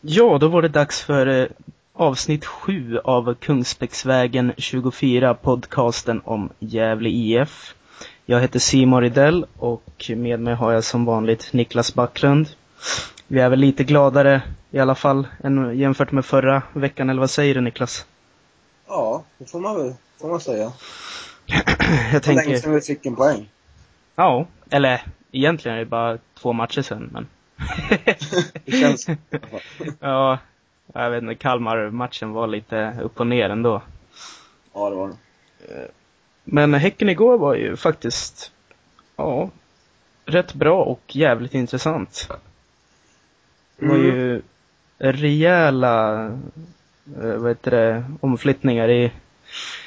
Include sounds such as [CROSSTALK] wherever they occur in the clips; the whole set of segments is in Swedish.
Ja, då var det dags för eh, avsnitt 7 av Kungsbäcksvägen 24, podcasten om Gävle IF. Jag heter Simon Ridell och med mig har jag som vanligt Niklas Backlund. Vi är väl lite gladare i alla fall än jämfört med förra veckan, eller vad säger du Niklas? Ja, det får man väl, får man säga. [CLEARS THROAT] jag Så länge tänker, sedan vi fick en poäng. ja, eller egentligen är det bara två matcher sen, men Det känns Ja, jag vet inte, Kalmar-matchen var lite upp och ner ändå. Ja, det var det. Men Häcken igår var ju faktiskt, ja, rätt bra och jävligt intressant. Det var ju rejäla, eh, vad heter det, omflyttningar i,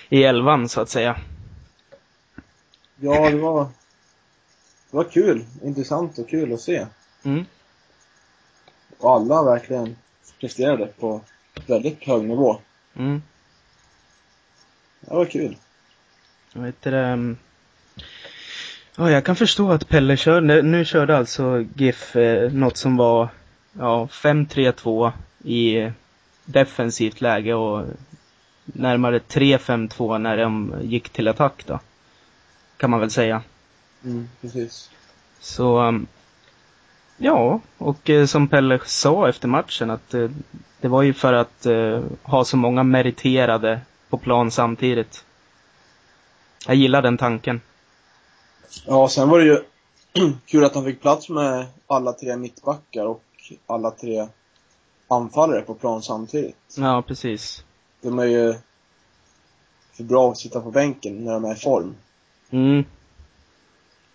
i elvan så att säga. Ja, det var, det var kul. Intressant och kul att se. Mm. Och alla verkligen presterade på väldigt hög nivå. Mm. Det var kul. Vad heter det? mm, Ja, jag kan förstå att Pelle kör, nu, körde alltså GIF eh, något som var, ja, 5-3-2 i defensivt läge och närmare 3-5-2 när de gick till attack då. Kan man väl säga. Mm, precis. Så, um, ja, och eh, som Pelle sa efter matchen att eh, det var ju för att eh, ha så många meriterade på plan samtidigt. Jag gillar den tanken. Ja, sen var det ju [CLEARS THROAT] kul att de fick plats med alla tre mittbackar och alla tre anfallare på plan samtidigt. Ja, precis. De är ju för bra att sitta på bänken när de är i form. Mm.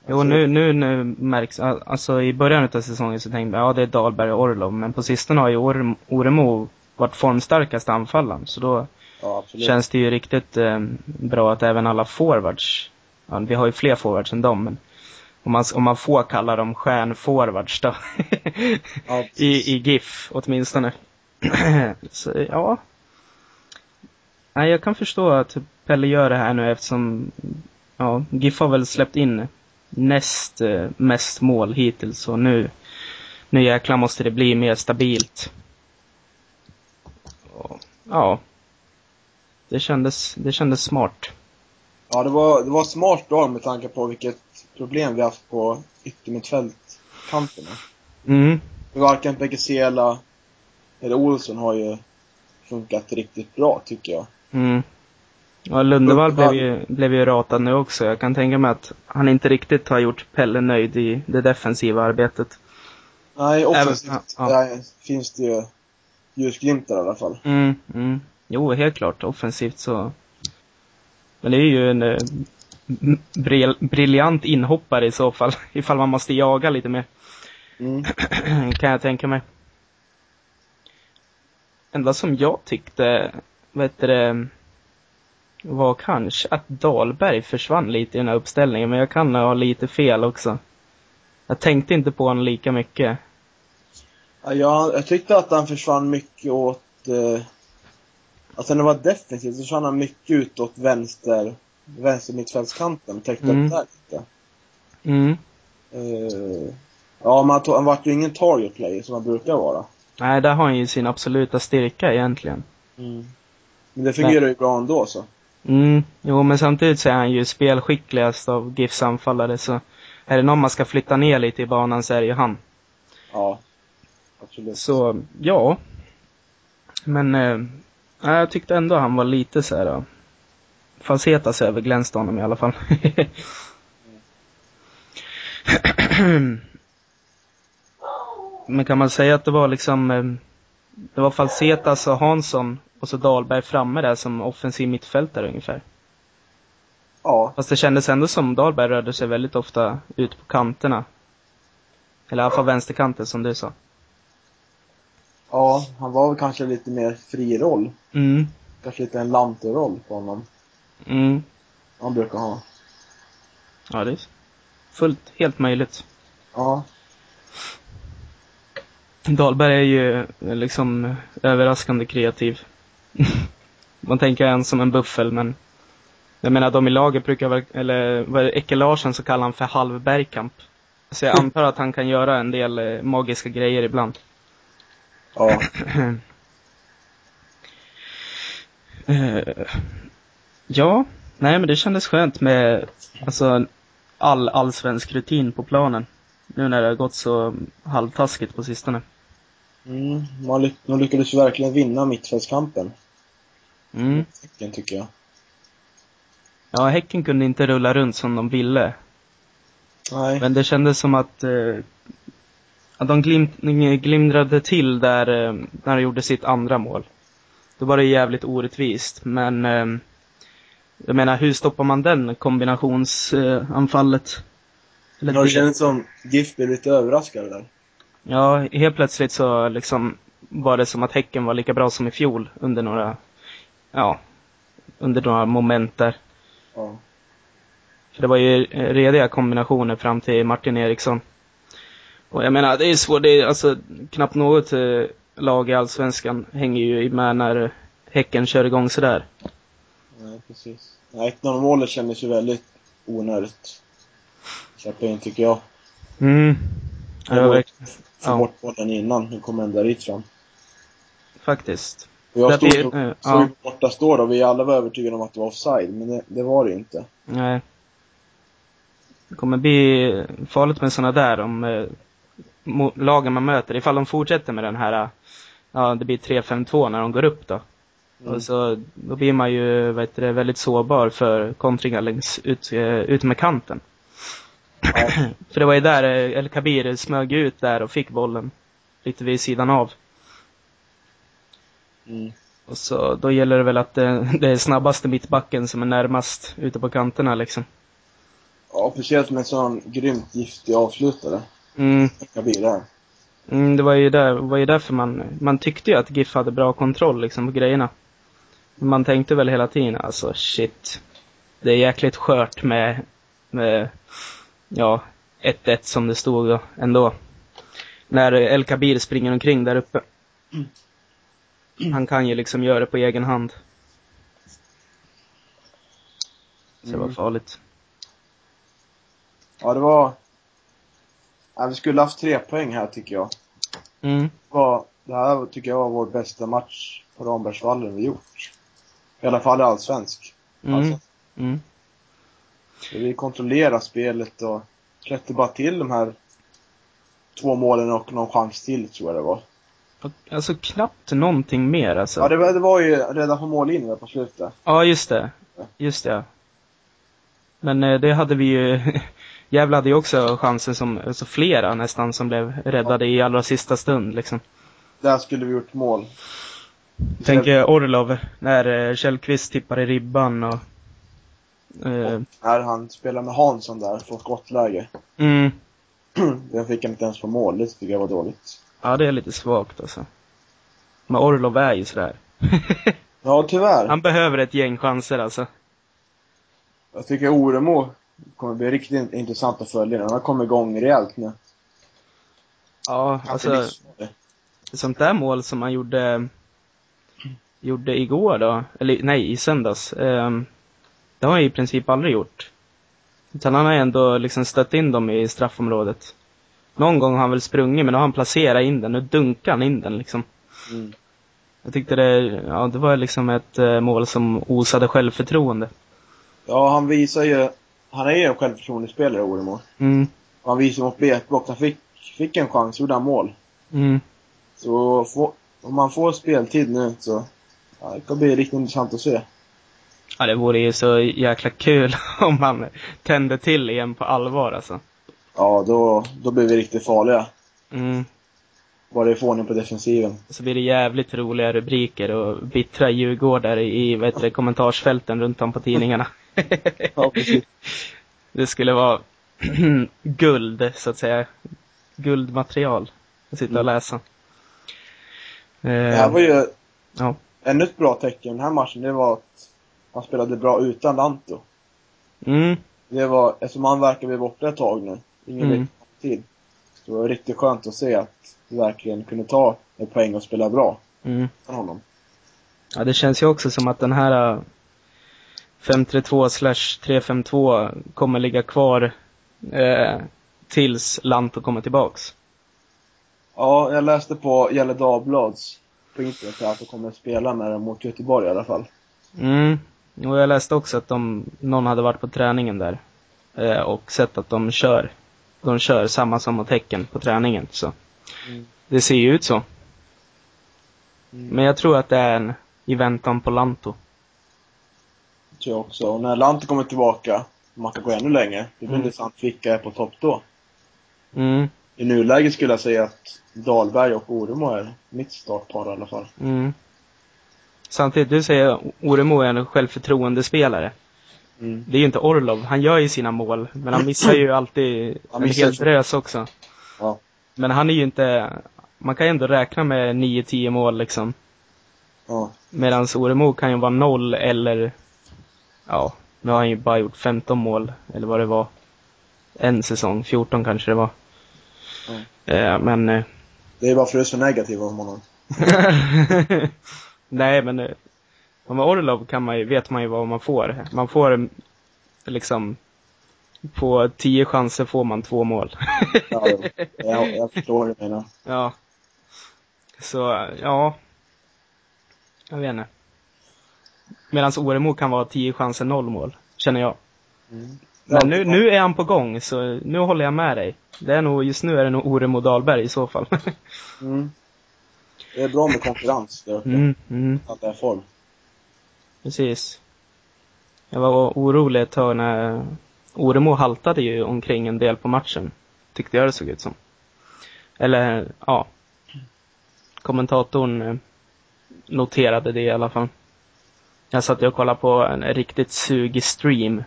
Jo, Alltså- nu, nu, nu märks, al- alltså i början av säsongen så tänkte jag, ja det är Dahlberg och Orlov, men på sistone har ju Orem- Oremo varit formstarkast anfallaren, så då Ja, känns det ju riktigt eh, bra att även alla forwards, ja, vi har ju fler forwards än dem, men om man, om man får kalla dem stjärnforwards då, [LAUGHS] Ja, i, i GIF åtminstone. [CLEARS THROAT] så ja. Nej, jag kan förstå att Pelle gör det här nu eftersom, ja, GIF har väl släppt in näst eh, mest mål hittills och nu, nu jäklar måste det bli mer stabilt. Och, ja. Det kändes, det kändes smart. Ja, det var, det var smart drag med tanke på vilket problem vi haft på yttermittfältkanterna. Mm. Varken Pekezela eller Olsson har ju funkat riktigt bra, tycker jag. Mm. Ja, Lundevall blev ju, blev ju ratad nu också. Jag kan tänka mig att han inte riktigt har gjort Pelle nöjd i det defensiva arbetet. Nej, offensivt Även- ja, finns det ju ljusglimtar i alla fall. Mm, mm. Jo, helt klart. Offensivt så... Men det är ju en eh, bril- briljant inhoppare i så fall. [LAUGHS] Ifall man måste jaga lite mer. Mm. [CLEARS THROAT] kan jag tänka mig. Enda som jag tyckte, vet du det, var kanske att Dahlberg försvann lite i den här uppställningen, men jag kan ha lite fel också. Jag tänkte inte på honom lika mycket. Ja, jag, jag tyckte att han försvann mycket åt... Eh, alltså när det var defensivt så försvann han mycket utåt vänster, vänster mittfältskanten. Täckte Mm. upp där lite. Mm. Eh, ja, men han, tog, han vart ju ingen target player som han brukar vara. Nej, där har han ju sin absoluta styrka egentligen. Men det fungerar ju bra ändå så. Mm, jo men samtidigt så är han ju spelskickligast av GIFs anfallare så är det någon man ska flytta ner lite i banan så är det ju han. Ja. Absolut. Så, ja. Men, eh, jag tyckte ändå han var lite så här. då. Falsetas överglänste honom i alla fall. [LAUGHS] Men kan man säga att det var liksom, eh, det var Falsetas och Hansson och så Dahlberg framme där som offensiv mittfältare ungefär. Ja. Fast det kändes ändå som Dahlberg rörde sig väldigt ofta ut på kanterna. Eller i alla fall vänsterkanten som du sa. Ja, han var väl kanske lite mer fri roll. Mm, Kanske lite en Lante-roll på honom. mm. Han brukar ha. Ja, det är fullt, helt möjligt. Ja. Dahlberg är ju eh, liksom överraskande kreativ. [LAUGHS] Man tänker en som en buffel, men jag menar de i laget brukar eller vad är det, Ecke Larsson så kallar han för halv Bergkamp. Så jag [LAUGHS] antar att han kan göra en del eh, magiska grejer ibland. Ja. [CLEARS THROAT] Eh, ja, nej men det kändes skönt med alltså all allsvensk rutin på planen. Nu när det har gått så halvtaskigt på sistone. Mm, man ly de lyckades verkligen vinna mittfältskampen. Mm. Häcken, tycker jag. Ja, Häcken kunde inte rulla runt som de ville. Nej. Men det kändes som att, eh, att de glimt, glimrade till där, eh, när de gjorde sitt andra mål. Då var det jävligt orättvist, men eh, jag menar, hur stoppar man den kombinationsanfallet? Eller det kändes som GIF blev lite överraskade där. Ja, helt plötsligt så liksom var det som att Häcken var lika bra som i fjol under några, ja, under några moment där. Ja. För det var ju rediga kombinationer fram till Martin Eriksson. Och jag menar, det är svårt, det är alltså knappt något eh, lag i Allsvenskan hänger ju med när Häcken kör igång sådär. Nej, precis. Nej, 1-0 målet kändes ju väldigt onödigt. Släppa in, tycker jag. Mm. Ja, verkligen. Få Ja. bort bollen innan, nu kommer den där dit fram. Faktiskt. Och jag Det stod, eh, stod ja. borta står och vi alla var övertygade om att det var offside, men det, det var det ju inte. Nej. Det kommer bli farligt med sådana där om eh, lagen man möter, ifall de fortsätter med den här, eh, ja det blir 3-5-2 när de går upp då. Mm. Och så, då blir man ju, heter det, väldigt sårbar för kontringar längs ut, eh, ut med kanten. [CLEARS THROAT] För det var ju där eh, El Kabir smög ut där och fick bollen lite vid sidan av. Mm. Och så, då gäller det väl att det, [LAUGHS] det är snabbaste mittbacken som är närmast ute på kanterna liksom. Ja, speciellt med en sån grymt giftig avslutare. Mm, Jag blir där. mm det var ju där, var ju därför man, man tyckte ju att GIF hade bra kontroll liksom på grejerna. Man tänkte väl hela tiden, alltså shit. Det är jäkligt skört med, med, ja, 1-1 som det stod då, ändå. När El Kabir springer omkring där uppe. Han kan ju liksom göra det på egen hand. Så det var Mm. farligt. Ja, det var... Ja, vi skulle haft tre poäng här, tycker jag. Mm. Det var, det här tycker jag var vår bästa match på Rambergsvallen vi gjort. I alla fall allsvensk. Mm. Alltså, Mm. Vi kontrollerar spelet och släppte bara till de här två målen och någon chans till, tror jag det var. Alltså knappt någonting mer alltså. Ja, det var, det var ju redan på mållinjen på slutet. Ja, just det. Just det. Men eh, det hade vi ju, [LAUGHS] Gävle hade ju också chansen som, alltså flera nästan, som blev räddade i allra sista stund liksom. Där skulle vi gjort mål. Tänk Orlov, när eh, Källqvist tippar i ribban och... Eh, När han spelar med Hansson där, får skottläge. mm, [CLEARS THROAT] Den fick han inte ens på mål, det tycker jag var dåligt. ja, det är lite svagt alltså. Men Orlov är ju sådär. [LAUGHS] Ja, tyvärr. Han behöver ett gäng chanser alltså. Jag tycker Oremo kommer bli riktigt intressant att följa. Han har kommit igång rejält nu. Ja, alltså, sånt där mål som han gjorde, gjorde igår då, eller nej, i söndags. ehm, det har han i princip aldrig gjort. Utan han har ändå liksom stött in dem i straffområdet. Någon gång har han väl sprungit, men då har han placerat in den. Nu dunkar han in den liksom. Mm. Jag tyckte det, ja det var liksom ett eh, mål som osade självförtroende. Ja, han visar ju... Han är ju en självförtroendespelare, Oremo. Mm, Han visar mot Bekbock. Han fick, fick en chans, gjorde han mål. mm. Så få, om man får speltid nu så... Ja, det kommer bli riktigt intressant att se. Ja, det vore ju så jäkla kul [LAUGHS] om han tände till igen på allvar alltså. Ja, då, då blir vi riktigt farliga. Mm. Bara det får ordning på defensiven. Så blir det jävligt roliga rubriker och bittra djurgårdare i heter det, kommentarsfälten runt om på tidningarna. [LAUGHS] Ja, precis. [LAUGHS] det skulle vara [CLEARS THROAT] guld, så att säga. Guldmaterial att sitta och Mm. läsa. Det här var ju Ja. ännu ett bra tecken den här matchen. Det var att han spelade bra utan Lanto. Mm, Det var, eftersom han verkar bli borta ett tag nu, ingen Mm. tid. Så det var riktigt skönt att se att vi verkligen kunde ta ett poäng och spela bra mm. från honom. Ja, det känns ju också som att den här äh, 532 slash 352 kommer ligga kvar eh, tills Lanto kommer tillbaks. Ja, jag läste på Gälle Dagblads på internet att de kommer att spela med dem mot Göteborg i alla fall. Mm. Och jag läste också att de, någon hade varit på träningen där. Eh, och sett att de kör. De kör samma som Häcken på träningen. Så Mm. det ser ju ut så. Mm. Men jag tror att det är en i väntan på Lanto. Det tror jag också. Och när Lanti kommer tillbaka, man kan gå ännu längre, det blir Mm. intressant vilka är på topp då. Mm, I nuläget skulle jag säga att Dahlberg och Oremo är mitt startpar i alla fall. mm. Samtidigt, du säger Oremo är en självförtroendespelare. Mm. Det är ju inte Orlov. Han gör ju sina mål, men han missar ju [CLEARS THROAT] alltid Han en hel drös också. Ja. Men han är ju inte, man kan ju ändå räkna med 9-10 mål liksom. Ja. Medan Oremo kan ju vara noll eller, ja, nu har han ju bara gjort 15 mål, eller vad det var. En säsong, 14 kanske det var. Ja. Eh, men, eh, Det är bara för att du är så negativ om honom. [LAUGHS] [LAUGHS] nej men, eh, med Orlov kan man ju, vet man ju vad man får. Man får eh, liksom, på 10 chanser får man två mål. Ja, jag, jag förstår du menar. [LAUGHS] Ja. Så, ja. Jag vet inte. Medan Oremo kan vara 10 chanser, noll mål. Känner jag. Mm. Men nu, nu är han på gång, så nu håller jag med dig. Det är nog, just nu är det nog Oremo Dahlberg i så fall. [LAUGHS] Mm. Det är bra med konkurrens där uppe. mm, mm, Alla är i form. precis. Jag var orolig ett tag när Oremo haltade ju omkring en del på matchen. Tyckte jag det såg ut som. Eller, ja. Kommentatorn eh, noterade det i alla fall. Jag satt och kollade på en riktigt sugig stream.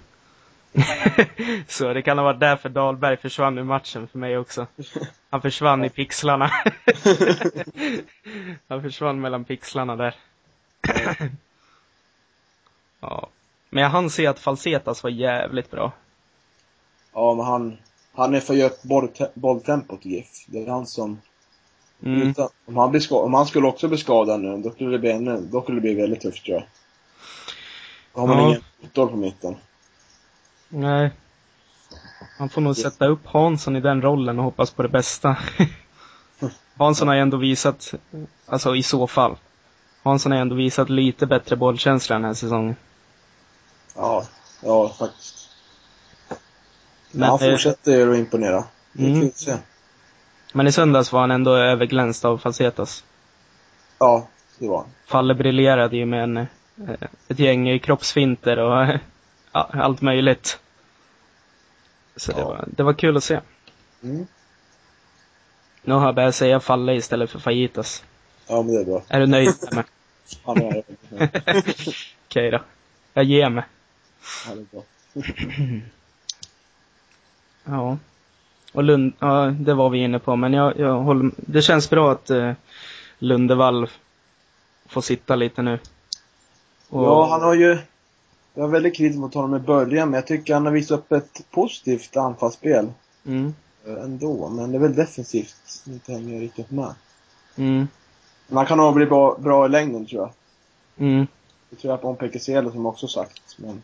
[LAUGHS] Så det kan ha varit därför Dahlberg försvann ur matchen för mig också. Han försvann i pixlarna. [LAUGHS] Han försvann mellan pixlarna där. [CLEARS THROAT] ja. Men jag hann se att Falsetas var jävligt bra. Ja, men han, han är för att göra bollte- bolltempot i GIF. Det är han som, Mm. utan, om, han blir om han skulle också bli skadad nu, då skulle det bli ännu, då skulle det bli väldigt tufft tror jag. Då har man Ja. ingen motor på mitten. Nej. Han får nog sätta upp Hansson i den rollen och hoppas på det bästa. [LAUGHS] Hansson har ju ändå visat, alltså i så fall. Hansson har ändå visat lite bättre bollkänsla den här säsongen. Ja, ja faktiskt. Men Men, han eh, fortsätter ju att imponera. Det är Mm. kul att se. Men i söndags var han ändå överglänst av Falsetas. Ja, det var han. Falle briljerade ju med en, eh, ett gäng kroppsfinter och [LAUGHS] allt möjligt. Så det, Ja. var, det var kul att se. Mm. Nu har jag börjat säga Falle istället för Fajitas. Ja, men det är bra. Är du nöjd med Han [LAUGHS] är [LAUGHS] Okej då. Jag ger mig. Ja, det är bra. [CLEARS THROAT] Ja. Och Lund, ja det var vi inne på, men jag, jag håller, det känns bra att eh, Lundevall får sitta lite nu. Och, Ja, han har ju... Jag var väldigt kritisk mot honom i början, men jag tycker han har visat upp ett positivt anfallsspel Mm, eh, ändå. Men det är väl defensivt inte hänger riktigt med. mm, Men han kan nog bli bra, bra i längden, tror jag. mm, Det tror jag på om Pekeselo som också sagt. Men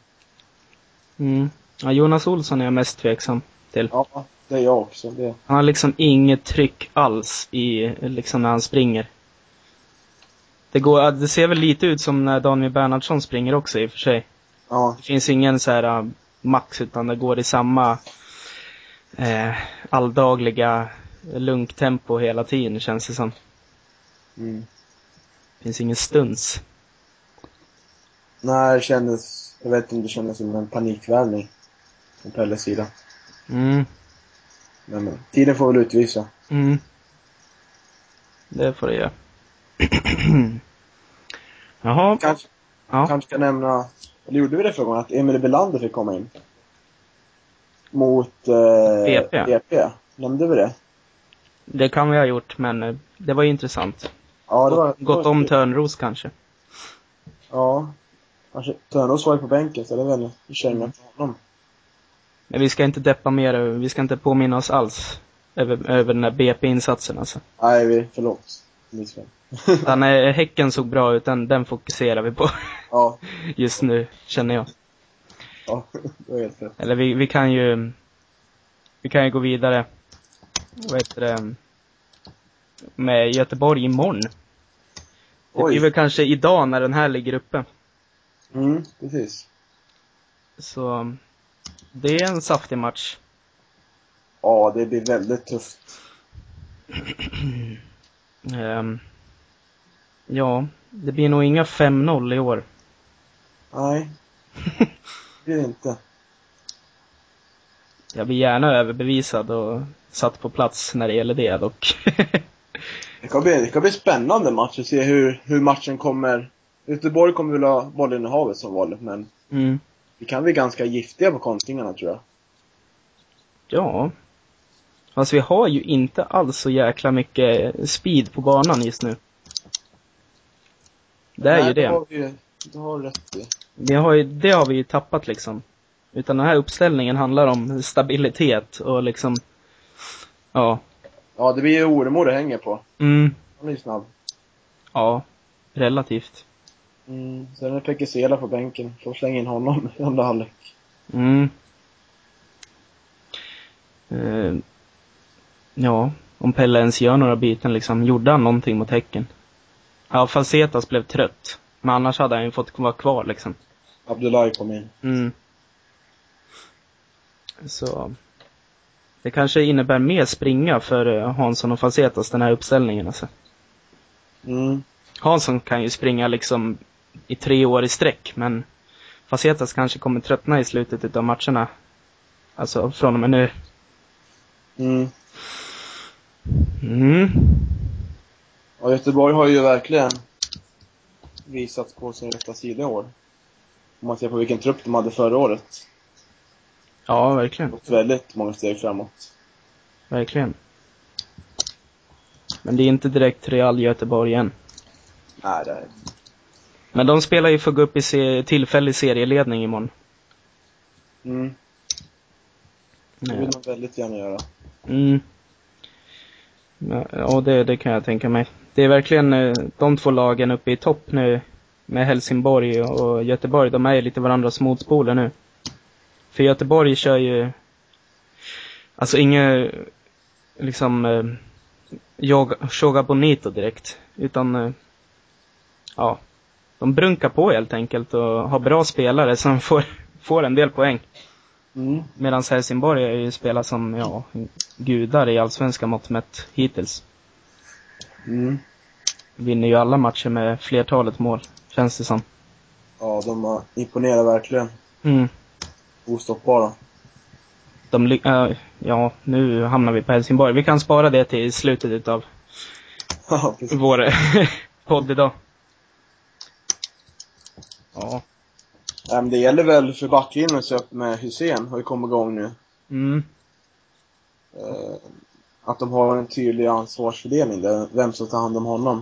mm. Ja, Jonas Olsson är jag mest tveksam till. ja, det är jag också. Det, Han har liksom inget tryck alls i, liksom när han springer. Det går, det ser väl lite ut som när Daniel Bernhardsson springer också i och för sig. Ja, Det finns ingen så här uh, max utan det går i samma eh, alldagliga lunktempo hela tiden känns det som. mm. Det finns ingen stuns. Nej, det kändes... Jag vet inte om det kändes som en panikvärvning. Från Pelles sida. Mm, Men, men tiden får väl utvisa. mm. Det får det göra. [CLEARS THROAT] Jaha. Kanske, Ja. kanske kan nämna, eller gjorde vi det förra gången, att Emil Belander fick komma in? Mot eh, BP. BP. Nämnde vi det? Det kan vi ha gjort men eh, det var ju intressant. Ja, det var... Gått, gått om Törnros kanske. Ja. Kanske Törnros var ju på bänken, så det är väl en känga för honom. Men vi ska inte deppa mer, vi ska inte påminna oss alls över, över den där BP-insatsen alltså. Nej, vi, förlåt. Missfall. Utan eh, Häcken såg bra ut, den, den fokuserar vi på Ja, [LAUGHS] just nu, känner jag. ja, [LAUGHS] det var helt rätt. Eller vi, vi kan ju, vi kan ju gå vidare. Vad heter det? med Göteborg imorgon. Det blir väl kanske idag när den här ligger uppe. Mm, precis. Så det är en saftig match. Ja, det blir väldigt tufft. [CLEARS THROAT] Ehm, ja, det blir nog inga 5-0 i år. Nej. Det [LAUGHS] blir det inte. Jag blir gärna överbevisad och satt på plats när det gäller det dock. [LAUGHS] Det kan bli, det kan bli spännande match att se hur, hur matchen kommer. Göteborg kommer väl ha bollinnehavet som vanligt, men mm. vi kan bli ganska giftiga på kontringarna tror jag. Ja. Fast vi har ju inte alls så jäkla mycket speed på banan just nu. Det är Nej, ju det. har vi, det har du rätt i. Det har, ju, det har vi ju tappat liksom. Utan den här uppställningen handlar om stabilitet och liksom, ja. Ja, det blir ju Oremo det hänger på. Mm, Han är ju snabb. ja. Relativt. Mm. Sen är det Pekesela på bänken. Får slänga in honom i andra halvlek. Mm. Eh, ja, om Pelle ens gör några byten liksom. Gjorde han någonting mot Häcken? Ja, Falsetas blev trött. Men annars hade han ju fått vara kvar liksom. Abdullahi kom in. Mm. Så. Det kanske innebär mer springa för eh, Hansson och Falsetas, den här uppställningen alltså. Mm. Hansson kan ju springa liksom i tre år i sträck, men Facetas kanske kommer tröttna i slutet utav matcherna. Alltså från och med nu. Mm. Mm. Och Göteborg har ju verkligen visat på sin rätta sida i år. Om man ser på vilken trupp de hade förra året. Ja, verkligen. Gått väldigt många steg framåt. Verkligen. Men det är inte direkt Real Göteborg än. Nej, det är Men de spelar ju för att gå upp i se tillfällig serieledning imorgon. Mm. Det vill de väldigt gärna göra. Mm. Ja, det, det kan jag tänka mig. Det är verkligen eh, de två lagen uppe i topp nu med Helsingborg och Göteborg. De är ju lite varandras motspoler nu. För Göteborg kör ju alltså inga, liksom eh, Shoga Bonito direkt. Utan eh, ja, de brunkar på helt enkelt och har bra spelare som [LAUGHS] får, får en del poäng. Mm. Medan Helsingborg är ju spelat som, ja, gudar i allsvenska mått mätt hittills. Mm. Vinner ju alla matcher med flertalet mål, känns det som. Ja, de har imponerat verkligen. Mm. Ostoppbara. De, äh, ja, nu hamnar vi på Helsingborg. Vi kan spara det till slutet utav [LAUGHS] Ja, precis. vår [LAUGHS] podd idag. Ja. Men det gäller väl för backlinjen att se upp med Hussein, har ju kommit igång nu. Mm. Eh, att de har en tydlig ansvarsfördelning där, vem som tar hand om honom.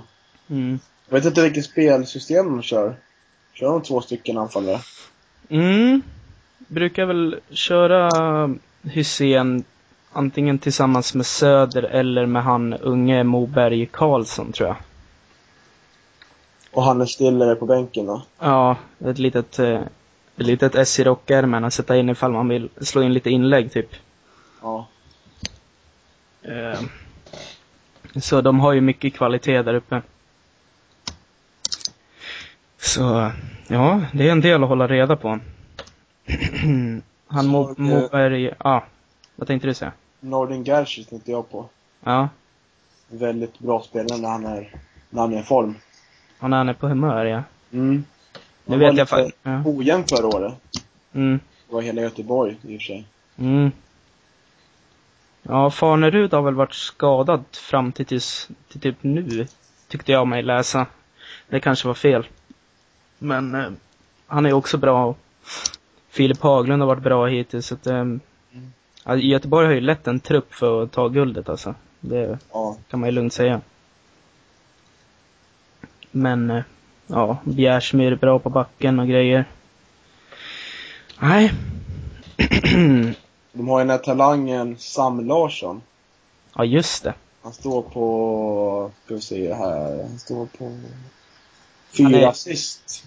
Mm. Jag vet inte vilket spelsystem de kör. Kör de två stycken anfallare? Mm. Brukar väl köra Hussein antingen tillsammans med Söder eller med han unge Moberg Karlsson tror jag. Och Hannes Stiller är på bänken då? Ja, ett litet, eh, ett litet S i rockärmen att sätta in ifall man vill slå in lite inlägg typ. Ja. Eh, Så de har ju mycket kvalitet där uppe. Så, ja, det är en del att hålla reda på. [CLEARS THROAT] Han Mo- eh, Moberg, ja. Vad tänkte du säga? Nordin Gerzic tänkte jag på. Ja, Väldigt bra spelare när han är, när han är i form. Han är på humör ja. Mm. Nu vet jag faktiskt. Ja. ojämn förra året. Mm, Det var hela Göteborg i och för sig. mm. Ja, Farnerud har väl varit skadad fram till, tills, till typ nu, tyckte jag mig läsa. Det kanske var fel. Men eh, han är också bra. och Filip Haglund har varit bra hittills. Så att, eh, ja, Göteborg har ju lätt en trupp för att ta guldet alltså. Det Ja. kan man ju lugnt säga. Men, eh, ja, Bjärsmyr är bra på backen och grejer. Nej. [CLEARS THROAT] De har ju den här talangen Sam Larsson. ja, just det. Han står på, ska vi se här, han står på fyra är- assist.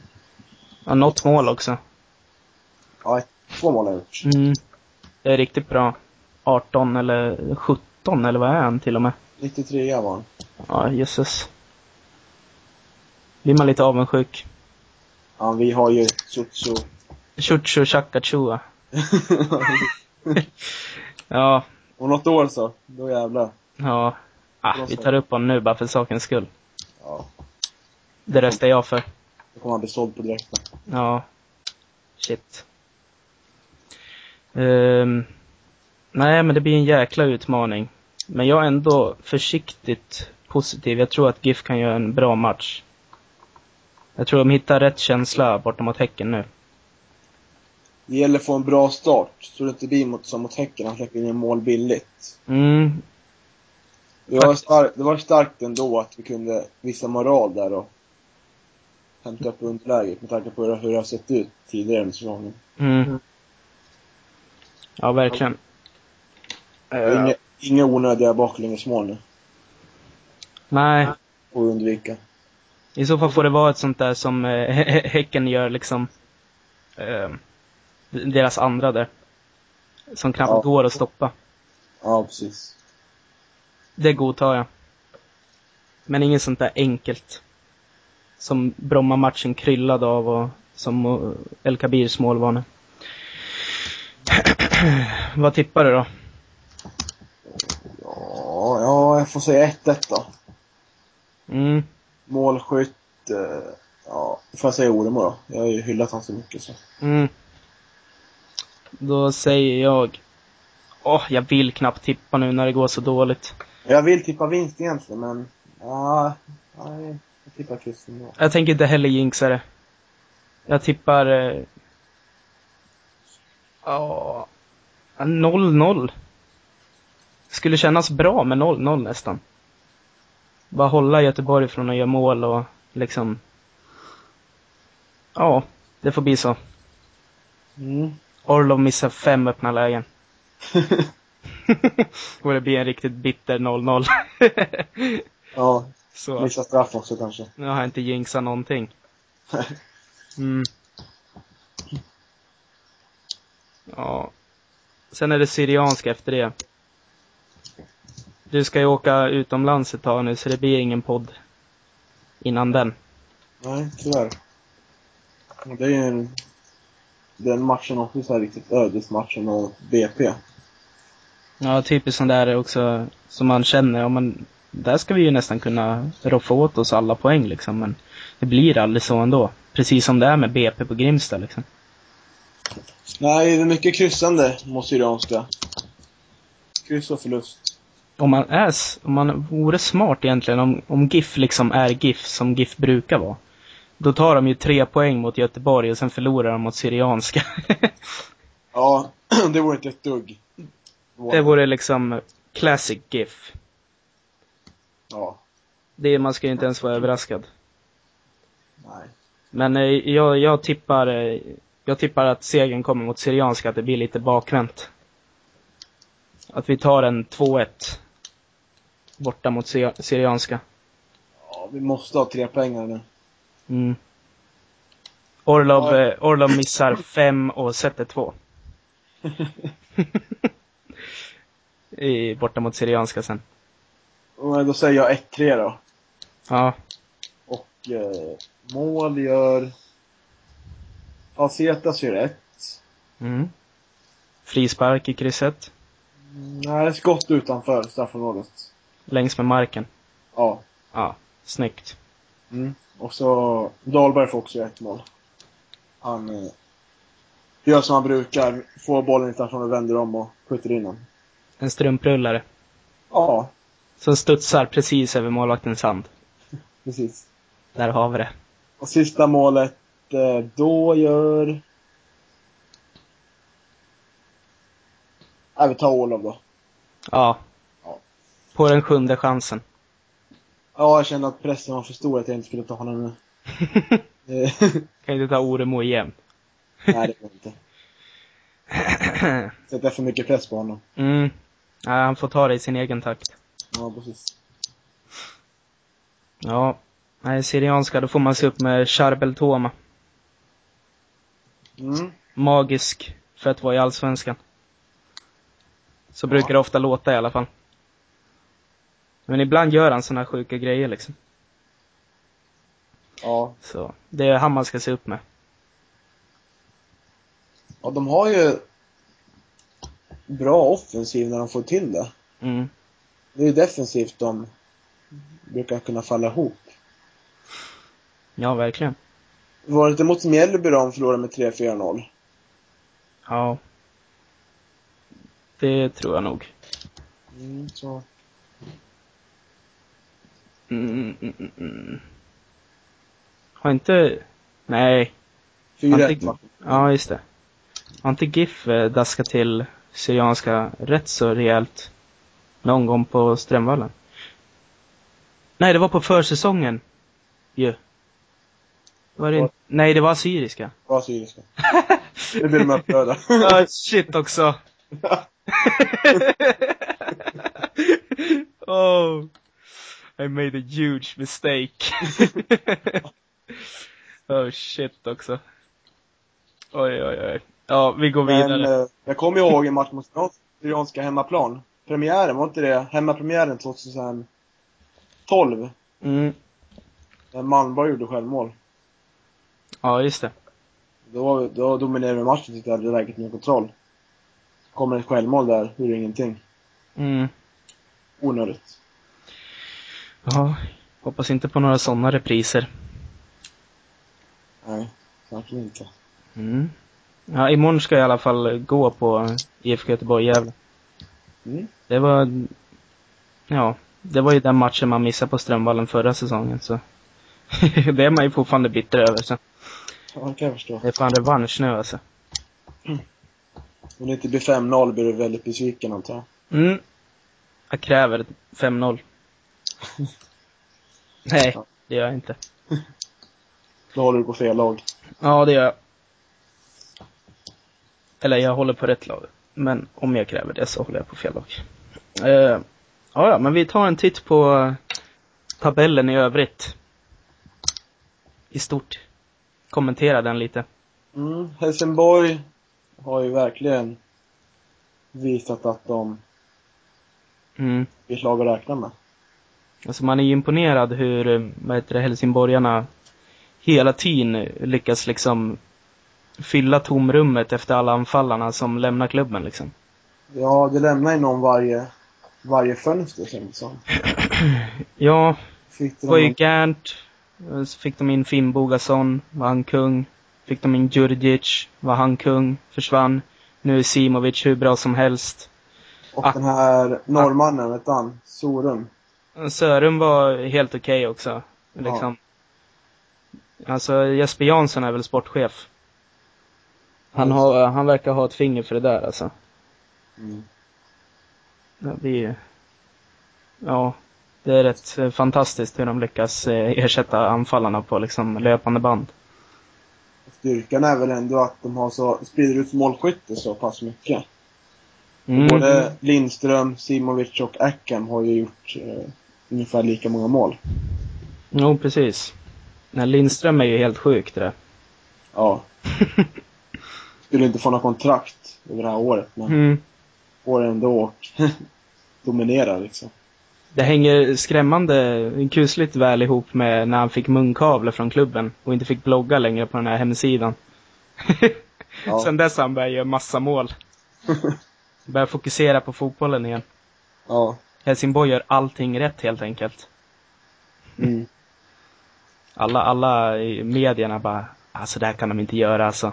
Ja, något mål också. Ja, två mål har gjort. Mm. Det är riktigt bra. 18 eller 17 eller vad är han till och med? 93 var han. Ja, jösses. Blir man lite avundsjuk. Ja, vi har ju Tsutsu. Chuchu Chaka Chua. [LAUGHS] Ja, Om något år så, då jävlar. ja. Ah, vi tar upp honom nu bara för sakens skull. Ja, Det röstar jag för. då kommer han bli såld på direkten. Ja. Shit. Ehm, nej, men det blir en jäkla utmaning. Men jag är ändå försiktigt positiv. Jag tror att GIF kan göra en bra match. Jag tror de hittar rätt känsla borta mot Häcken nu. Det gäller att få en bra start, så det inte blir mot, som mot Häcken, han släpper in en mål billigt. Mm, Det var, starkt, det var starkt ändå att vi kunde visa moral där och hämta upp underläget med tanke på hur det har sett ut tidigare under säsongen. mm. Ja, verkligen. Och Inga, inga onödiga baklängesmål nu. Nej, vi undvika. I så fall får det vara ett sånt där som eh, [LAUGHS] Hä- Häcken gör liksom. Eh, deras andra där. Som knappt Ja. går att stoppa. Ja, precis. Det godtar jag. Men inget sånt där enkelt. Som Bromma-matchen kryllade av och som eh, El Kabirs mål var nu. Vad tippar du då? Ja, ja, jag får säga 1-1 då. Mm. Målskytt, eh, ja, får jag säga Oremo då? Jag har ju hyllat honom så mycket så. Mm. Då säger jag... Åh, jag vill knappt tippa nu när det går så dåligt. Jag vill tippa vinst egentligen, men ja, nej, jag tippar kryss ändå. Jag tänker inte heller jinxa det. Jag tippar... eh, Ja... 0-0. Skulle kännas bra med 0-0 nästan. Bara hålla Göteborg från att göra mål och liksom... Ja, det får bli så. Mm. Orlov missar fem öppna lägen. [LAUGHS] och det blir en riktigt bitter 0-0. [LAUGHS] Ja, så, missa straff också kanske. nu har jag inte jinxat någonting. [LAUGHS] Mm. Ja. Sen är det Syrianska efter det. Du ska ju åka utomlands ett tag nu så det blir ingen podd innan den. Nej, tyvärr. Det är ju en... Den matchen också så här riktigt ödesmatchen av BP. Ja, typiskt sån där också som man känner, ja men där ska vi ju nästan kunna roffa åt oss alla poäng liksom, men det blir aldrig så ändå. Precis som det är med BP på Grimsta liksom. Nej, det är mycket kryssande mot Syrianska. Kryss och förlust. Om man är, om man vore smart egentligen, om, om GIF liksom är GIF som GIF brukar vara. Då tar de ju tre poäng mot Göteborg och sen förlorar de mot Syrianska. [LAUGHS] Ja, [CLEARS THROAT] det vore inte ett dugg. det vore liksom classic GIF. Ja, Det, man ska ju inte ens vara överraskad. nej. Men eh, jag, jag tippar, eh, jag tippar att segern kommer mot Syrianska, att det blir lite bakvänt. Att vi tar en 2-1. Borta mot Syri- Syrianska. Ja, vi måste ha tre pengar nu. Mm. Orlov, Ja. eh, Orlov missar [LAUGHS] fem och sätter två. [LAUGHS] [LAUGHS] I, borta mot Syrianska sen. Då säger jag 1-3 då. Ja. Och eh, mål gör... Falsetas gör ett. Mm. Frispark i krysset. Nej, skott utanför straffområdet. Längs med marken. Ja. Ja, snyggt. Mm. Och så Dahlberg får också ett mål. Han eh, gör som han brukar, får bollen utanför och vänder om och skjuter in den. En strumprullare. Ja, Som studsar precis över målvaktens hand. precis. Där har vi det. Och sista målet, eh, då gör... Nej, vi tar Olof då. Ja. På den sjunde chansen. Ja, jag kände att pressen var för stor att jag inte skulle ta honom nu. [LAUGHS] Kan inte ta Oremo igen. Nej, det går inte. [LAUGHS] Sätter för mycket press på honom. Mm. Ja, han får ta det i sin egen takt. Ja, precis. Ja. Nej, Syrianska, då får man se upp med Charbel Toma. Mm. Magisk för att vara i Allsvenskan. Så brukar det ofta låta i alla fall. Men ibland gör han såna här sjuka grejer liksom. Ja. Så, det är han man ska se upp med. Ja, de har ju bra offensiv när de får till det. Mm. Det är ju defensivt de brukar kunna falla ihop. Ja, verkligen. Var det inte mot Mjällby de förlorade med 3-4-0? Ja. Det tror jag nog. Mm, så. Mm, mm, mm. Har inte... Nej. 4-1 Antingen- va? Ja, just det. Har inte GIF eh, daskat till Syrianska rätt så rejält någon gång på Strömvallen? Nej, det var på försäsongen. Ju. Var det Var-? Nej, det var Assyriska. Bra syriska. Nu blir de upprörda. Ah, shit också. [LAUGHS] [LAUGHS] oh. I made a huge mistake. [LAUGHS] oh shit också. Oj, oj, oj. Ja, vi går Men vidare. eh, jag kommer ihåg en match mot Syrians- Syrianska hemmaplan. Premiären, var inte det hemmapremiären 2012? Mm. När Malmborg gjorde självmål. Ja, just det. Då, då dominerade vi matchen tyckte jag hade läget med kontroll. Kommer ett självmål där, ur ingenting. Mm. Onödigt. Ja, hoppas inte på några sådana repriser. Nej, verkligen inte. Mm. Ja, imorgon ska jag i alla fall gå på IFK Göteborg-Gävle. Mm. Det var, ja, det var ju den matchen man missade på Strömvallen förra säsongen så. [LAUGHS] det är man ju fortfarande bitter över så. Ja, det kan jag förstå. Det är fan revansch nu alltså. Om det inte blir 5-0 blir du väldigt besviken antar jag. Mm. Jag kräver ett 5-0. [LAUGHS] Nej, det gör jag inte. Då håller du på fel lag. Ja, det gör jag. Eller jag håller på rätt lag. Men om jag kräver det så håller jag på fel lag. Eh, ja, ja, men vi tar en titt på tabellen i övrigt. I stort. Kommentera den lite. Mm. Helsingborg har ju verkligen visat att de Mm. är ett lag att räkna med. Alltså man är ju imponerad hur, eh, vad heter det, helsingborgarna hela tiden lyckas liksom fylla tomrummet efter alla anfallarna som lämnar klubben liksom. Ja, det lämnar ju någon varje, varje fönster känns som. [CLEARS THROAT] Ja, Fick Det var ju de Gant, så fick de in Finn Bogason, var han kung. Fick de in Djurdjic, var han kung, försvann. Nu är Simovic hur bra som helst. och den här norrmannen, vet han? Sorum. Sören var helt okej också. Liksom. Alltså Jesper Jansson är väl sportchef. Han, Ja, har, han verkar ha ett finger för det där alltså. Mm. Ja, det är, ja, det är rätt fantastiskt hur de lyckas eh, ersätta anfallarna på liksom löpande band. Styrkan är väl ändå att de har så, sprider ut målskytte så pass mycket. Mm. Både Lindström, Simovic och Ackham har ju gjort eh, ungefär lika många mål. Jo, precis. Nej, Lindström är ju helt sjuk det där. Ja. [LAUGHS] Skulle inte få något kontrakt över det här året, men Mm. får ändå och [LAUGHS] dominerar liksom. Det hänger skrämmande kusligt väl ihop med när han fick munkavle från klubben och inte fick blogga längre på den här hemsidan. [LAUGHS] Ja. Sen dess har han börjat göra massa mål. Börjar fokusera på fotbollen igen. ja. Helsingborg gör allting rätt helt enkelt. Mm. Alla, alla i medierna bara, alltså det här kan de inte göra alltså.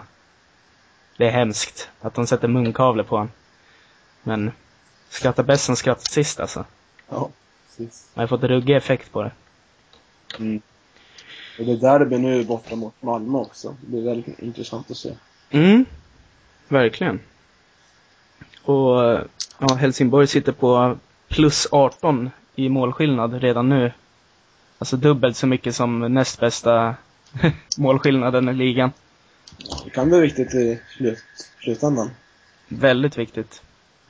Det är hemskt att de sätter munkavle på honom. Men skrattar bäst som skrattar sist alltså. Ja, precis. Man har fått ruggig effekt på det. Mm. Och det där blir nu borta mot Malmö också. Det blir väldigt intressant att se. Mm, verkligen. Och ja, Helsingborg sitter på plus 18 i målskillnad redan nu. Alltså dubbelt så mycket som näst bästa [LAUGHS] målskillnaden i ligan. Det kan bli viktigt i slut, slutändan. Väldigt viktigt.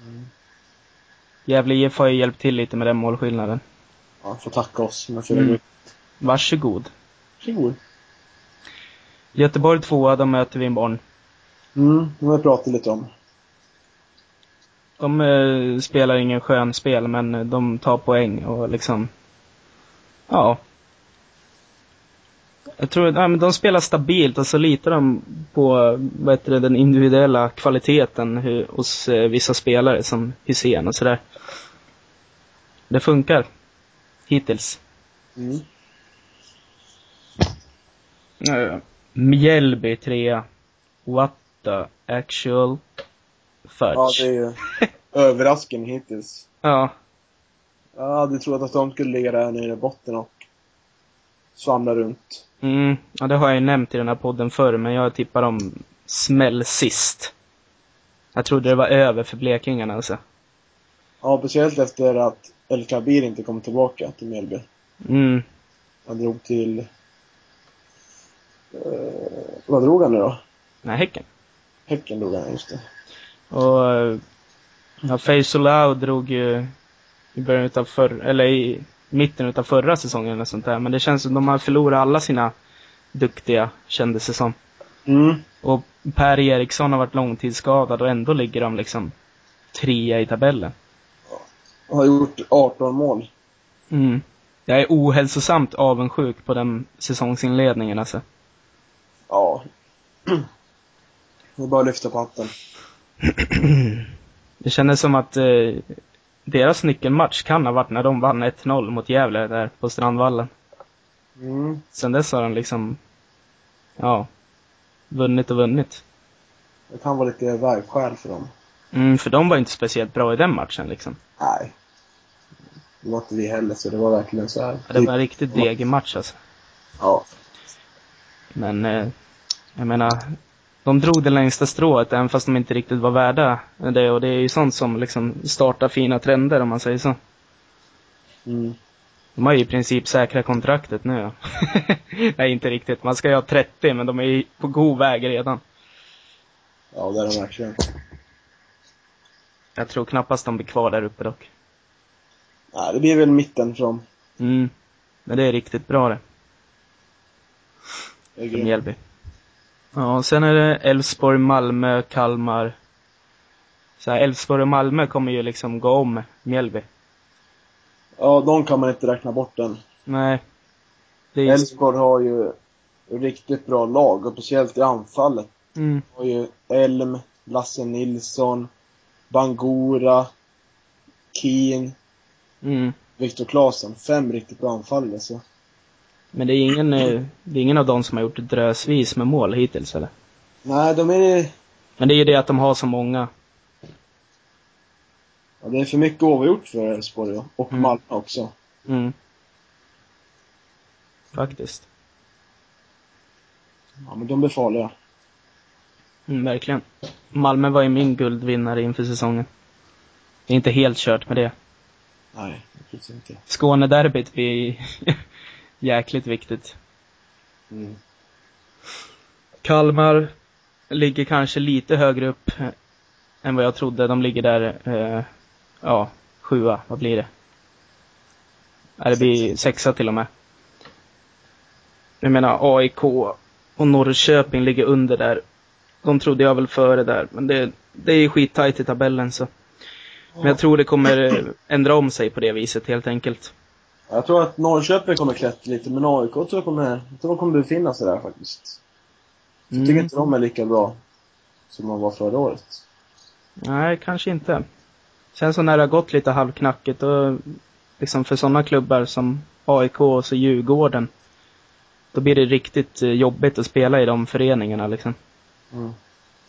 Mm. Gävle IF har ju hjälpt till lite med den målskillnaden. Ja, får tacka oss mm. Varsågod. Varsågod. Göteborg tvåa, de möter vi imorgon. Mm, det har vi pratat lite om. De eh, spelar ingen skön spel, men eh, de tar poäng och liksom, ja. Jag tror, ja, men de spelar stabilt och så litar de på, vad heter det, den individuella kvaliteten hur, hos eh, vissa spelare som Hysén och sådär. Det funkar. Hittills. Mm. Uh, Mjällby trea. What the actual fudge. Ja, det är ju [LAUGHS] överraskning hittills. Ja. Jag hade trott att de skulle ligga där nere i botten och svamla runt. Mm, ja, det har jag ju nämnt i den här podden förr, men jag tippar dem smäll sist. Jag trodde det var över för Blekingarna alltså. Ja, speciellt efter att El Kabir inte kom tillbaka till Mjällby. Mm. Han drog till... Eh, vad drog han nu då? Nej, Häcken. Häcken drog han, just det. Och eh, ja, Faizulau drog ju i början utav förr, eller i mitten utav förra säsongen eller sånt där. Men det känns som de har förlorat alla sina duktiga, kändes det som. Mm. Och Per Eriksson har varit långtidsskadad och ändå ligger de liksom trea i tabellen. Har gjort 18 mål. Mm. Jag är ohälsosamt avundsjuk på den säsongsinledningen alltså. Ja. [CLEARS THROAT] Det är bara att lyfta på hatten. Det kändes som att eh, deras nyckelmatch kan ha varit när de vann 1-0 mot Gävle där på Strandvallen. Mm. Sen dess har de liksom, ja, vunnit och vunnit. Det kan vara lite vägskäl för dem. Mm, för de var inte speciellt bra i den matchen liksom. Nej. Det var inte vi heller, så det var verkligen så här. Det var en riktigt degig match alltså. Ja. Men, eh, jag menar, de drog det längsta strået även fast de inte riktigt var värda det och det är ju sånt som liksom startar fina trender om man säger så. Mm. De har ju i princip säkra kontraktet nu. ja. [LAUGHS] Nej, inte riktigt. Man ska ju ha 30, men de är ju på god väg redan. Ja, det är de verkligen. Jag tror knappast de blir kvar där uppe dock. Nej, det blir väl mitten dem. Mm. Men det är riktigt bra det. Grymt. Mjällby. Ja, sen är det Elfsborg, Malmö, Kalmar. Så Elfsborg och Malmö kommer ju liksom gå om Mjällby. Ja, de kan man inte räkna bort än. Nej. Elfsborg har ju riktigt bra lag, och speciellt i anfallet. Mm. har ju Elm, Lasse Nilsson, Bangura, Keen, Mm. Viktor Claesson. Fem riktigt bra anfallare så. Men det är ingen, eh, det är ingen av dem som har gjort drösvis med mål hittills eller? Nej, de är... Men det är ju det att de har så många. Ja, det är för mycket oavgjort för Elfsborg och Mm. Malmö också. Mm. Faktiskt. Ja, men de blir farliga. Mm, verkligen. Malmö var ju min guldvinnare inför säsongen. Det är inte helt kört med det. Nej, precis inte. Skånederbyt blir [LAUGHS] jäkligt viktigt. Mm. Kalmar ligger kanske lite högre upp eh, än vad jag trodde. De ligger där, eh, ja, sjua, vad blir det? Ja, det blir sexa till och med. Jag menar AIK och Norrköping ligger under där. De trodde jag väl före där, men det, det är skittajt i tabellen så. Men jag tror det kommer eh, ändra om sig på det viset helt enkelt. Jag tror att Norrköping kommer klättra lite, men AIK tror jag kommer, jag tror de kommer befinna sig där faktiskt. Jag tycker Mm. inte de är lika bra som de var förra året. Nej, kanske inte. Sen så när det har gått lite halvknackigt och liksom för sådana klubbar som AIK och så Djurgården. Då blir det riktigt eh, jobbigt att spela i de föreningarna liksom. Mm.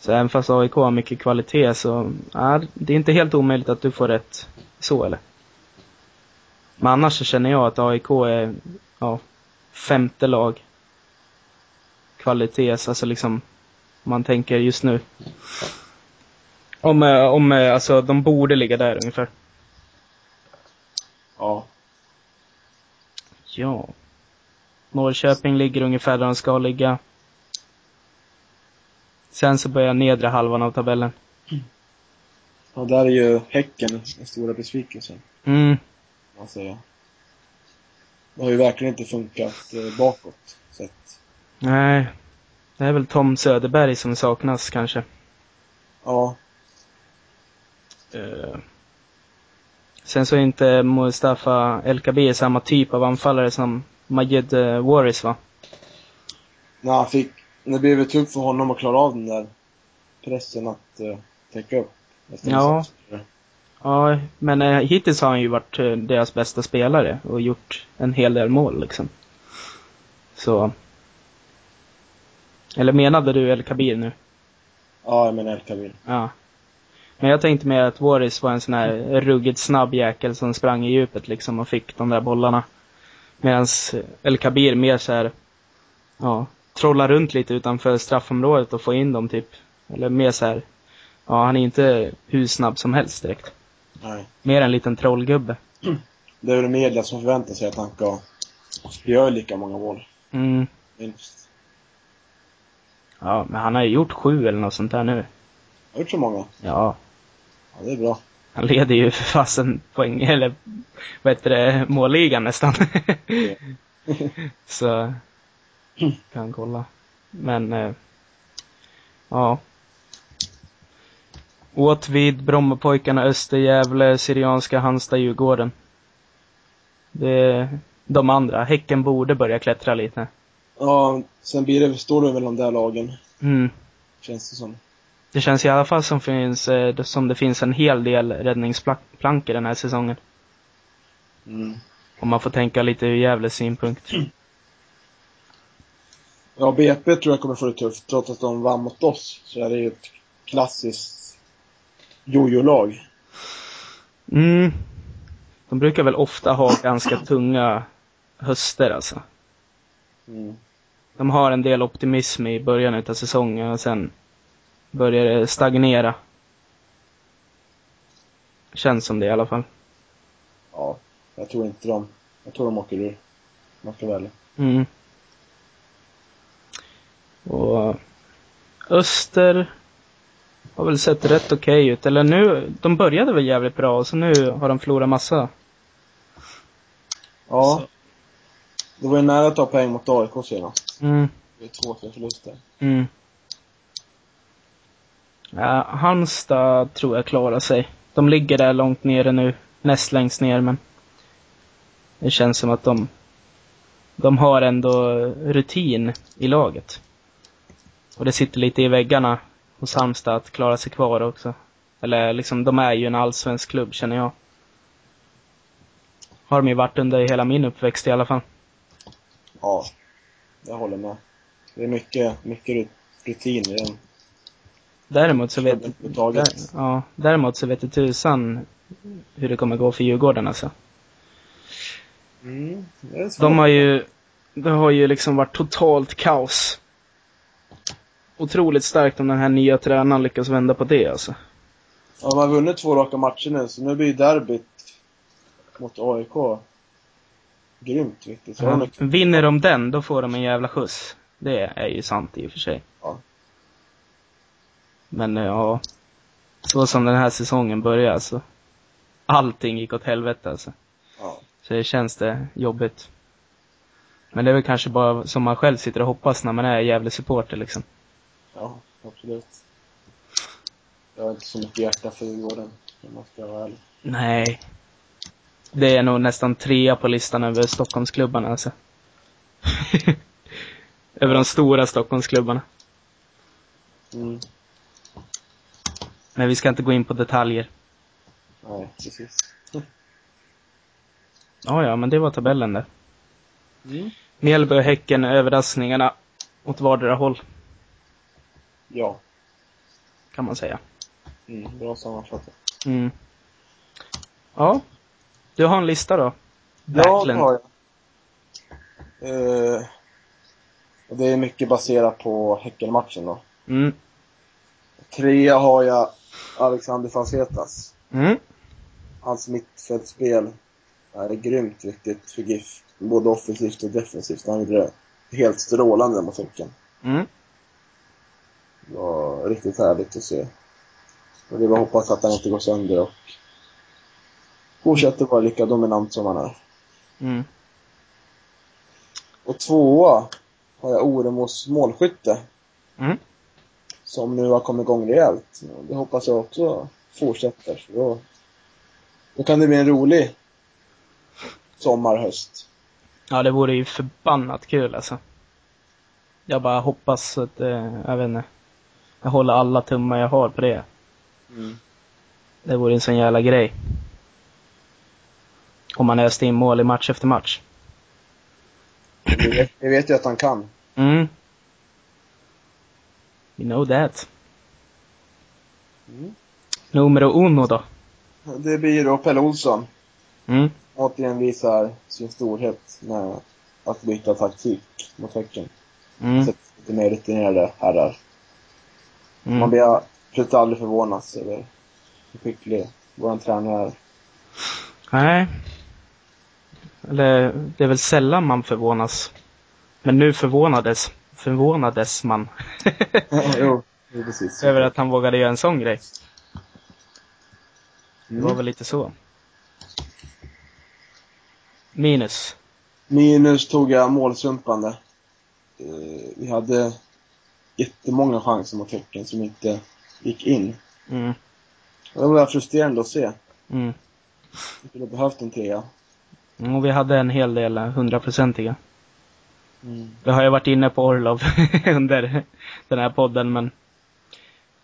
Så även fast AIK har mycket kvalitet så, ja, det är inte helt omöjligt att du får rätt så eller? Men annars så känner jag att AIK är, ja, femte lag. Kvalitets, alltså liksom, om man tänker just nu. Om, eh, om, eh, alltså de borde ligga där ungefär. Ja. Ja. Norrköping ligger ungefär där de ska ligga. Sen så börjar nedre halvan av tabellen. Och där är ju Häcken den stora besvikelsen, Mm. Man säga. Det har ju verkligen inte funkat eh, bakåt. Sett. Nej. Det är väl Tom Söderberg som saknas kanske. Ja. Eh, sen så är inte Mustafa Kabir samma typ av anfallare som Majid eh, Waris va? När han fick, det blev väl tufft för honom att klara av den där pressen att uh, täcka upp. Ja. insatser. Ja, men eh, hittills har han ju varit eh, deras bästa spelare och gjort en hel del mål liksom. Så. Eller menade du El Kabir nu? Ja, jag menar El Kabir. Ja. Men jag tänkte mer att Waris var en sån här ruggigt snabb jäkel som sprang i djupet liksom och fick de där bollarna. Medan El Kabir mer så här, ja, trollar runt lite utanför straffområdet och få in dem typ. Eller mer så här, ja han är inte hur snabb som helst direkt. Nej. Mer en liten trollgubbe. Det är väl media som förväntar sig att han ska göra lika många mål. Mm. Minst. Ja, men han har ju gjort sju eller något sånt där nu. Har gjort så många? Ja. Ja, det är bra. Han leder ju för fasen poäng, eller vad heter det, målligan nästan. [LAUGHS] Så kan kolla. Men, eh, ja. Åtvid, Brommapojkarna, Östergävle, Syrianska, Halmstad, Djurgården. Det, de andra. Häcken borde börja klättra lite. Ja, sen blir det, står det väl de där lagen, Mm. känns det som. Det känns i alla fall som, finns, eh, som det finns en hel del räddningsplankor den här säsongen. Mm. Om man får tänka lite ur Gävles synpunkt. Ja, BP tror jag kommer få det tufft. Trots att de vann mot oss, så är det ju ett klassiskt jojo-lag. Mm. De brukar väl ofta ha ganska tunga höster alltså. Mm. De har en del optimism i början utav säsongen och sen börjar det stagnera. Känns som det i alla fall. Ja, jag tror inte de, jag tror de åker ur. Jag ska välja. Mm. Och Öster har väl sett rätt okej ut. Eller nu, de började väl jävligt bra och så nu har de förlorat massa. Ja. Så. Det var ju nära att ta poäng mot AIK senast. Mm. Det är två, tre förluster. Mm. Ja, Halmstad tror jag klarar sig. De ligger där långt nere nu. Näst längst ner men det känns som att de de har ändå rutin i laget. Och det sitter lite i väggarna hos Halmstad att klara sig kvar också. Eller liksom, de är ju en allsvensk klubb känner jag. Har de ju varit under hela min uppväxt i alla fall. Ja, jag håller med. Det är mycket, mycket rut- rutin i den. Däremot så vet, där, ja, däremot så vet du tusan hur det kommer gå för Djurgården alltså. Mm, det är svårt. De har ju, det har ju liksom varit totalt kaos. Otroligt starkt om den här nya tränaren lyckas vända på det alltså. Ja, de har vunnit två raka matcher nu, så nu blir derbyt mot AIK grymt viktigt. Ja. Vinner de den, då får de en jävla skjuts. Det är ju sant i och för sig. Ja. Men eh, ja, så som den här säsongen börjar alltså. Allting gick åt helvete alltså. Ja. Så det känns det jobbigt. Men det är väl kanske bara som man själv sitter och hoppas när man är jävla supporter liksom. Ja, absolut. Jag har inte så mycket hjärta för Djurgården, om man ska vara ärlig. Nej. Det är nog nästan trea på listan över Stockholmsklubbarna alltså. [LAUGHS] över de stora Stockholmsklubbarna. Mm. Men vi ska inte gå in på detaljer. Nej, precis. [LAUGHS] Ja, ja, men det var tabellen där. Mm. Mjällby och Häcken, överraskningarna åt vardera håll, Ja. kan man säga. Mm, bra sammanfattat. Mm. Ja. Du har en lista då? Ja, det Backlund. har jag. Och det är mycket baserat på Häckenmatchen då. Mm. Trea har jag Alexander Falsetas. Mm. Hans mittfältspel är grymt viktigt för GIF. Både offensivt och defensivt. Han gjorde det helt strålande mot Häcken. Mm. Det var riktigt härligt att se. Och det var hoppas att han inte går sönder och fortsätter vara lika dominant som han är. Mm. Och tvåa har jag Oremos målskytte. Mm. Som nu har kommit igång rejält. Det hoppas jag också fortsätter. För då, då kan det bli en rolig sommar, höst. Ja, det vore ju förbannat kul alltså. Jag bara hoppas att, eh, jag vet inte. Jag håller alla tummar jag har på det. Mm. Det vore en sån jävla grej. Om man öste in mål i match efter match. Vi vet, vi vet ju att han kan. Mm. You know that. Mm. Numero uno då. Det blir då Pelle Olsson. Mm. Återigen visar sin storhet med att byta taktik mot Häcken. Mm. Sätter lite mer rutinerade herrar. Man Mm. blir absolut aldrig förvånas över hur skicklig vår tränare är. Nej. Eller, det är väl sällan man förvånas. Men nu förvånades, förvånades man. [LAUGHS] jo, precis. Över att han vågade göra en sån grej. Det var Mm. väl lite så. Minus. Minus tog jag målsumpande. Eh, vi hade jättemånga chanser mot Häcken som inte gick in. Mm. Det var frustrerande att se. Mm. Vi skulle behövt en trea. Mm, Och vi hade en hel del hundraprocentiga. Mm. Vi har ju varit inne på Orlov [LAUGHS] under den här podden, men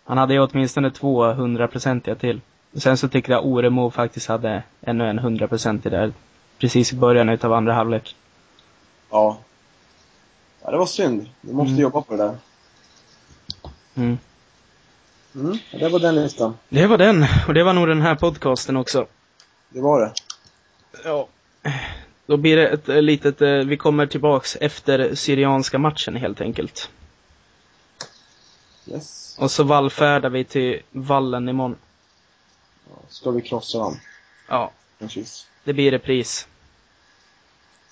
han hade ju åtminstone två hundraprocentiga till. Sen så tyckte jag Oremo faktiskt hade ännu en hundraprocentig där, precis i början utav andra halvlek. Ja. Ja, det var synd. Vi måste Mm. jobba på det där. Mm. Mm. Det var den listan. Det var den, och det var nog den här podcasten också. Det var det. Ja. Då blir det ett eh, litet, eh, vi kommer tillbaks efter Syrianska matchen helt enkelt. Yes. Och så vallfärdar vi till vallen imorgon. Ska vi krossa dem? Ja, Precis. det blir repris.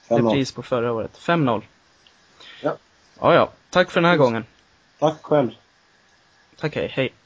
5-0. Repris på förra året. 5-0. Ja. Ja, ja. Tack för den här gången. Tack själv. Okay, hey,